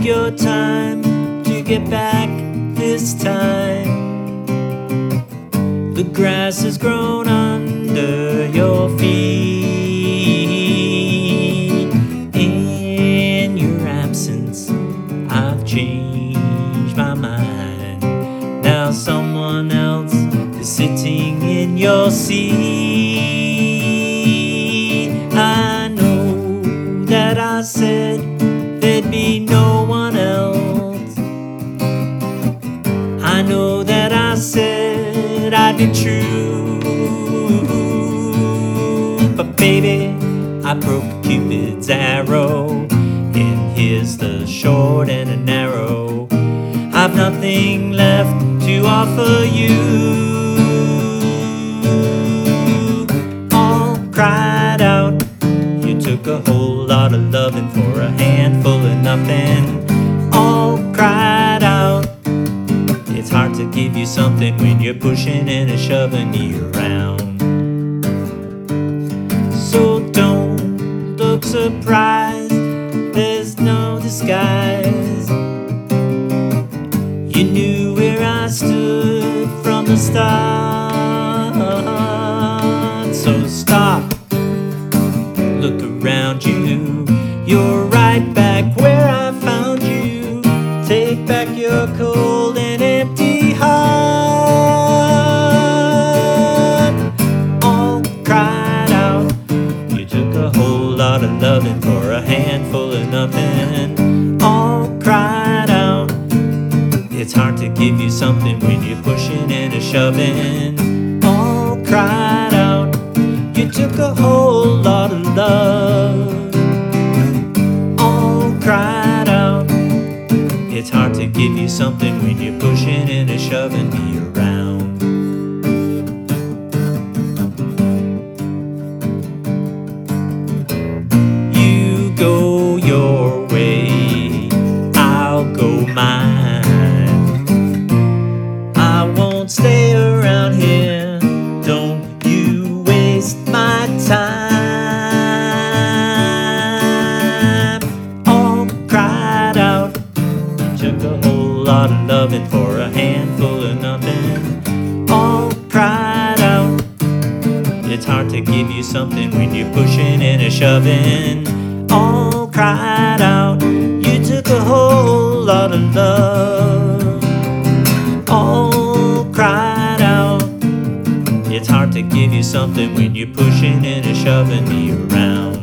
take your time to get back this time. The grass has grown under your feet. In your absence, I've changed my mind. Now someone else is sitting in your seat. I know that I said that I said I'd be true. But baby, I broke Cupid's arrow. And here's the short and the narrow. I've nothing left to offer you. All cried out. You took a whole lot of loving for a handful of nothing. Give you something when you're pushing and shoving you around. So don't look surprised, there's no disguise. You knew where I stood from the start. So stop, look around you. You're right back where I found you. Take back your cold loving for a handful of nothing. All cried out. It's hard to give you something when you're pushing and a shoving. All cried out. You took a whole lot of love. All cried out. It's hard to give you something when you're pushing and a shoving me around. I won't stay around here. Don't you waste my time. All cried out. Took a whole lot of loving for a handful of nothing. All cried out. It's hard to give you something when you're pushing and a shoving. All cried out. You took a whole lot of love. Give you something when you're pushing and shoving me around.